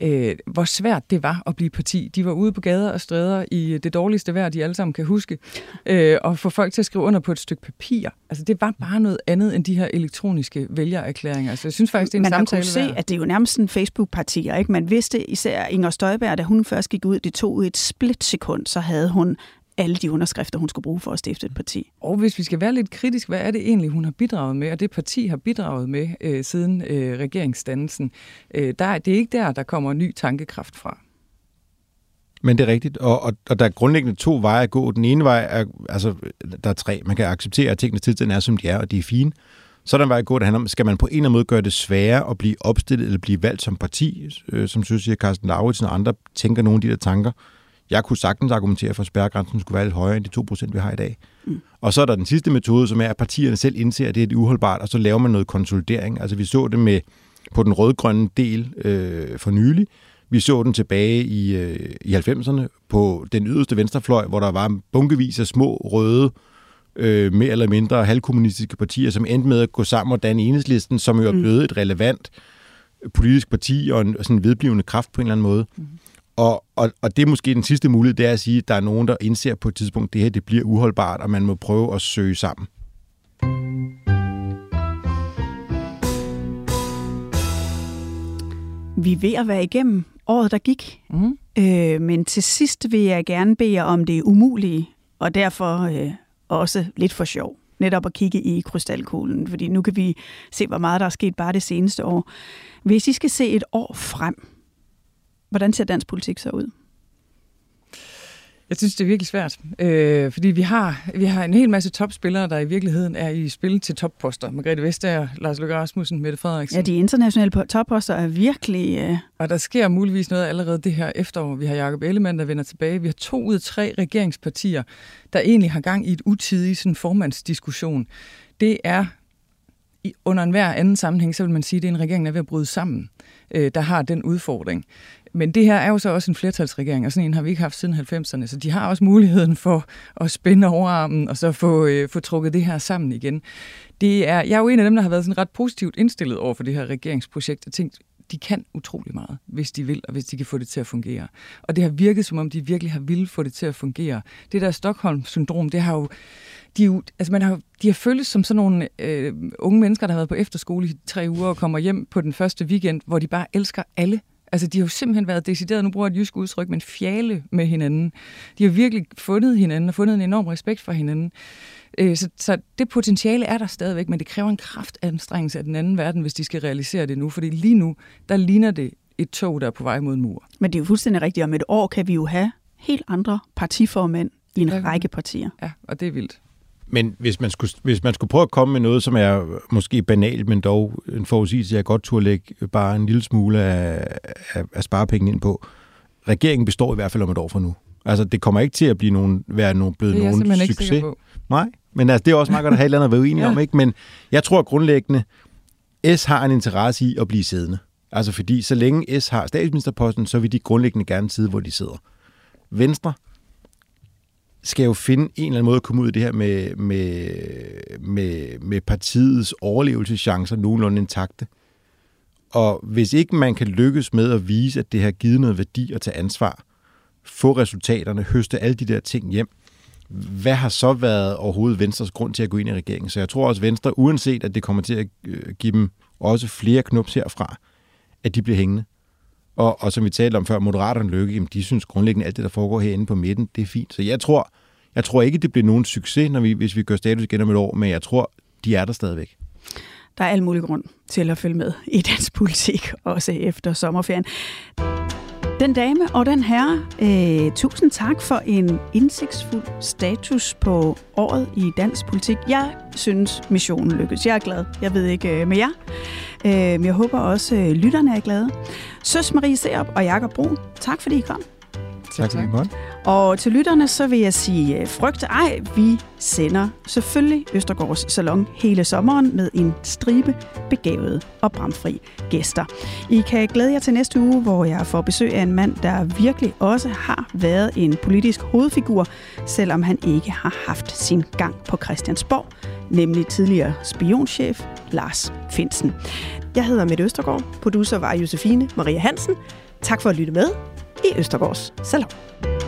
øh, hvor svært det var at blive parti. De var ude på gader og stræder i det dårligste vejr, de alle sammen kan huske, øh, og få folk til at skrive under på et stykke papir. Altså det var bare noget andet end de her elektroniske vælgererklæringer. Så jeg synes faktisk, det er en Man samtale Man kunne se, at det er jo nærmest en Facebook-partier. Ikke? Man vidste især Inger Støjberg, da hun først gik ud, det tog et splitsekund, så havde hun alle de underskrifter, hun skulle bruge for at stifte et parti. Og hvis vi skal være lidt kritisk, hvad er det egentlig, hun har bidraget med, og det parti har bidraget med øh, siden øh, regeringsdannelsen? Øh, der, det er ikke der, der kommer ny tankekraft fra. Men det er rigtigt, og, og, og der er grundlæggende to veje at gå. Den ene vej er, altså, der er tre. Man kan acceptere, at tingene tilstand er, som de er, og de er fine. Så er der en vej at gå, der handler om, skal man på en eller anden måde gøre det sværere at blive opstillet eller blive valgt som parti, øh, som synes, at Carsten Lauritsen og andre tænker nogle af de der tanker. Jeg kunne sagtens argumentere for, at spærregrænsen skulle være lidt højere end de 2%, vi har i dag. Mm. Og så er der den sidste metode, som er, at partierne selv indser, at det er uholdbart, og så laver man noget konsolidering. Altså vi så det med på den rødgrønne del øh, for nylig. Vi så den tilbage i, øh, i 90'erne på den yderste venstrefløj, hvor der var bunkevis af små røde, øh, mere eller mindre halvkommunistiske partier, som endte med at gå sammen og danne enhedslisten, som jo er mm. blevet et relevant politisk parti og en sådan vedblivende kraft på en eller anden måde. Mm. Og, og, og det er måske den sidste mulighed, det er at sige, at der er nogen, der indser på et tidspunkt, at det her det bliver uholdbart, og man må prøve at søge sammen. Vi er ved at være igennem året, der gik. Mm. Øh, men til sidst vil jeg gerne bede jer om det umulige, og derfor øh, også lidt for sjov. Netop at kigge i krystalkuglen, fordi nu kan vi se, hvor meget der er sket bare det seneste år. Hvis I skal se et år frem, hvordan ser dansk politik så ud? Jeg synes, det er virkelig svært, øh, fordi vi har, vi har en hel masse topspillere, der i virkeligheden er i spil til topposter. Margrethe Vestager, Lars Løkke Rasmussen, Mette Frederiksen. Ja, de internationale topposter er virkelig... Øh... Og der sker muligvis noget allerede det her efterår. Vi har Jacob Ellemann, der vender tilbage. Vi har to ud af tre regeringspartier, der egentlig har gang i et utidigt sådan, formandsdiskussion. Det er i, under enhver anden sammenhæng, så vil man sige, at det er en regering, der er ved at bryde sammen, øh, der har den udfordring. Men det her er jo så også en flertalsregering, og sådan en har vi ikke haft siden 90'erne, så de har også muligheden for at spænde overarmen og så få, øh, få trukket det her sammen igen. Det er, jeg er jo en af dem, der har været sådan ret positivt indstillet over for det her regeringsprojekt og tænkt, de kan utrolig meget, hvis de vil, og hvis de kan få det til at fungere. Og det har virket, som om de virkelig har ville få det til at fungere. Det der Stockholm-syndrom, det har jo de, jo, altså man har, de har føltes som sådan nogle øh, unge mennesker, der har været på efterskole i tre uger og kommer hjem på den første weekend, hvor de bare elsker alle Altså, de har jo simpelthen været decideret, nu bruger jeg et jysk udtryk, men fjale med hinanden. De har virkelig fundet hinanden og fundet en enorm respekt for hinanden. Øh, så, så det potentiale er der stadigvæk, men det kræver en kraftanstrengelse af den anden verden, hvis de skal realisere det nu. Fordi lige nu, der ligner det et tog, der er på vej mod en mur. Men det er jo fuldstændig rigtigt. Om et år kan vi jo have helt andre partiformænd i en række partier. Ja, og det er vildt. Men hvis man, skulle, hvis man skulle prøve at komme med noget, som er måske banalt, men dog en forudsigelse, jeg godt turde lægge bare en lille smule af, af, af sparepenge ind på. Regeringen består i hvert fald om et år fra nu. Altså, det kommer ikke til at blive nogen, være nogen, blevet det er nogen succes. Ikke Nej, men altså, det er også meget godt at have et eller andet at være <laughs> ja. om, ikke? Men jeg tror grundlæggende, S har en interesse i at blive siddende. Altså fordi, så længe S har statsministerposten, så vil de grundlæggende gerne sidde, hvor de sidder. Venstre skal jo finde en eller anden måde at komme ud af det her med, med, med, med partiets overlevelseschancer nogenlunde intakte. Og hvis ikke man kan lykkes med at vise, at det har givet noget værdi at tage ansvar, få resultaterne, høste alle de der ting hjem, hvad har så været overhovedet Venstres grund til at gå ind i regeringen? Så jeg tror også, Venstre, uanset at det kommer til at øh, give dem også flere knups herfra, at de bliver hængende. Og, og som vi talte om før, Moderaterne Lykke, jamen, de synes grundlæggende, at alt det, der foregår herinde på midten, det er fint. Så jeg tror, jeg tror ikke, det bliver nogen succes, når vi, hvis vi gør status igen om et år, men jeg tror, de er der stadigvæk. Der er al mulig grund til at følge med i dansk politik, også efter sommerferien. Den dame og den herre, øh, tusind tak for en indsigtsfuld status på året i dansk politik. Jeg synes, missionen lykkedes. Jeg er glad. Jeg ved ikke øh, med jer. Øh, men jeg håber også, øh, lytterne er glade. Søs Marie Serup og Jakob Brun, tak fordi I kom. Tak, tak. tak. Og til lytterne, så vil jeg sige, øh, frygt ej, vi sender selvfølgelig Østergaards Salon hele sommeren med en stribe begavede og bramfri gæster. I kan glæde jer til næste uge, hvor jeg får besøg af en mand, der virkelig også har været en politisk hovedfigur, selvom han ikke har haft sin gang på Christiansborg, nemlig tidligere spionchef Lars Finsen. Jeg hedder Mette Østergaard, producer var Josefine Maria Hansen. Tak for at lytte med i Østergaards Salon.